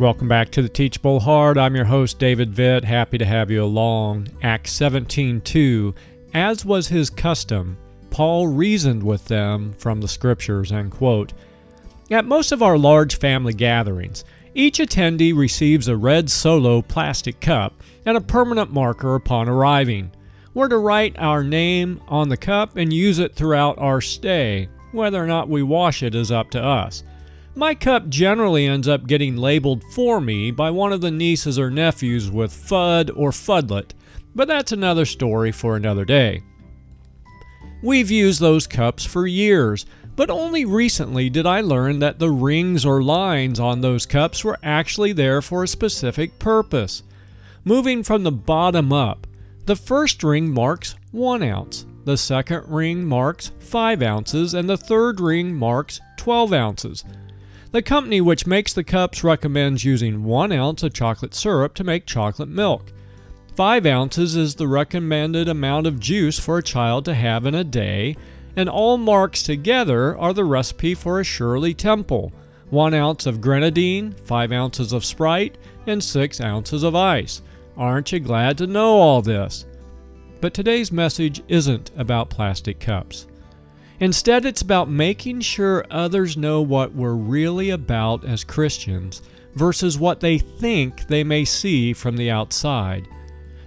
Welcome back to the Teachable Heart. I'm your host David Vitt. Happy to have you along. Acts 17:2. As was his custom, Paul reasoned with them from the scriptures. End quote. At most of our large family gatherings, each attendee receives a red solo plastic cup and a permanent marker upon arriving. We're to write our name on the cup and use it throughout our stay. Whether or not we wash it is up to us. My cup generally ends up getting labeled for me by one of the nieces or nephews with Fudd or Fudlet, but that's another story for another day. We've used those cups for years, but only recently did I learn that the rings or lines on those cups were actually there for a specific purpose. Moving from the bottom up, the first ring marks 1 ounce, the second ring marks 5 ounces, and the third ring marks 12 ounces. The company which makes the cups recommends using 1 ounce of chocolate syrup to make chocolate milk. 5 ounces is the recommended amount of juice for a child to have in a day, and all marks together are the recipe for a Shirley Temple 1 ounce of grenadine, 5 ounces of Sprite, and 6 ounces of ice. Aren't you glad to know all this? But today's message isn't about plastic cups. Instead, it's about making sure others know what we're really about as Christians versus what they think they may see from the outside.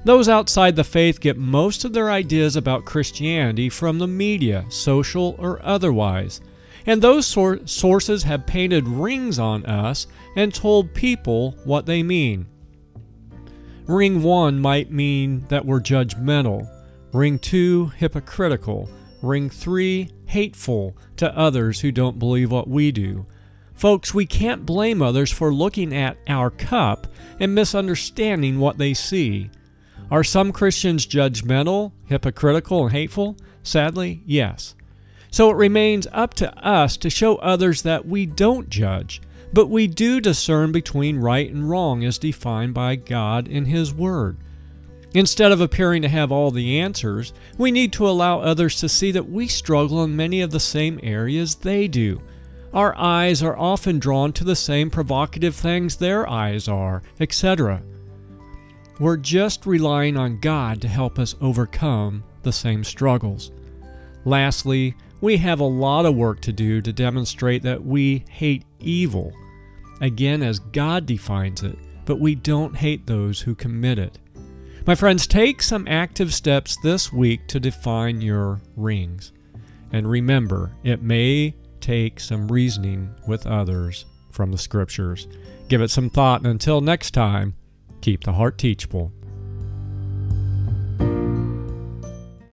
Those outside the faith get most of their ideas about Christianity from the media, social or otherwise. And those sor- sources have painted rings on us and told people what they mean. Ring 1 might mean that we're judgmental, Ring 2, hypocritical, Ring 3, hateful to others who don't believe what we do. Folks, we can't blame others for looking at our cup and misunderstanding what they see. Are some Christians judgmental, hypocritical, and hateful? Sadly, yes. So it remains up to us to show others that we don't judge, but we do discern between right and wrong as defined by God in His Word. Instead of appearing to have all the answers, we need to allow others to see that we struggle in many of the same areas they do. Our eyes are often drawn to the same provocative things their eyes are, etc. We're just relying on God to help us overcome the same struggles. Lastly, we have a lot of work to do to demonstrate that we hate evil, again as God defines it, but we don't hate those who commit it. My friends, take some active steps this week to define your rings. And remember, it may take some reasoning with others from the scriptures. Give it some thought, and until next time, keep the heart teachable.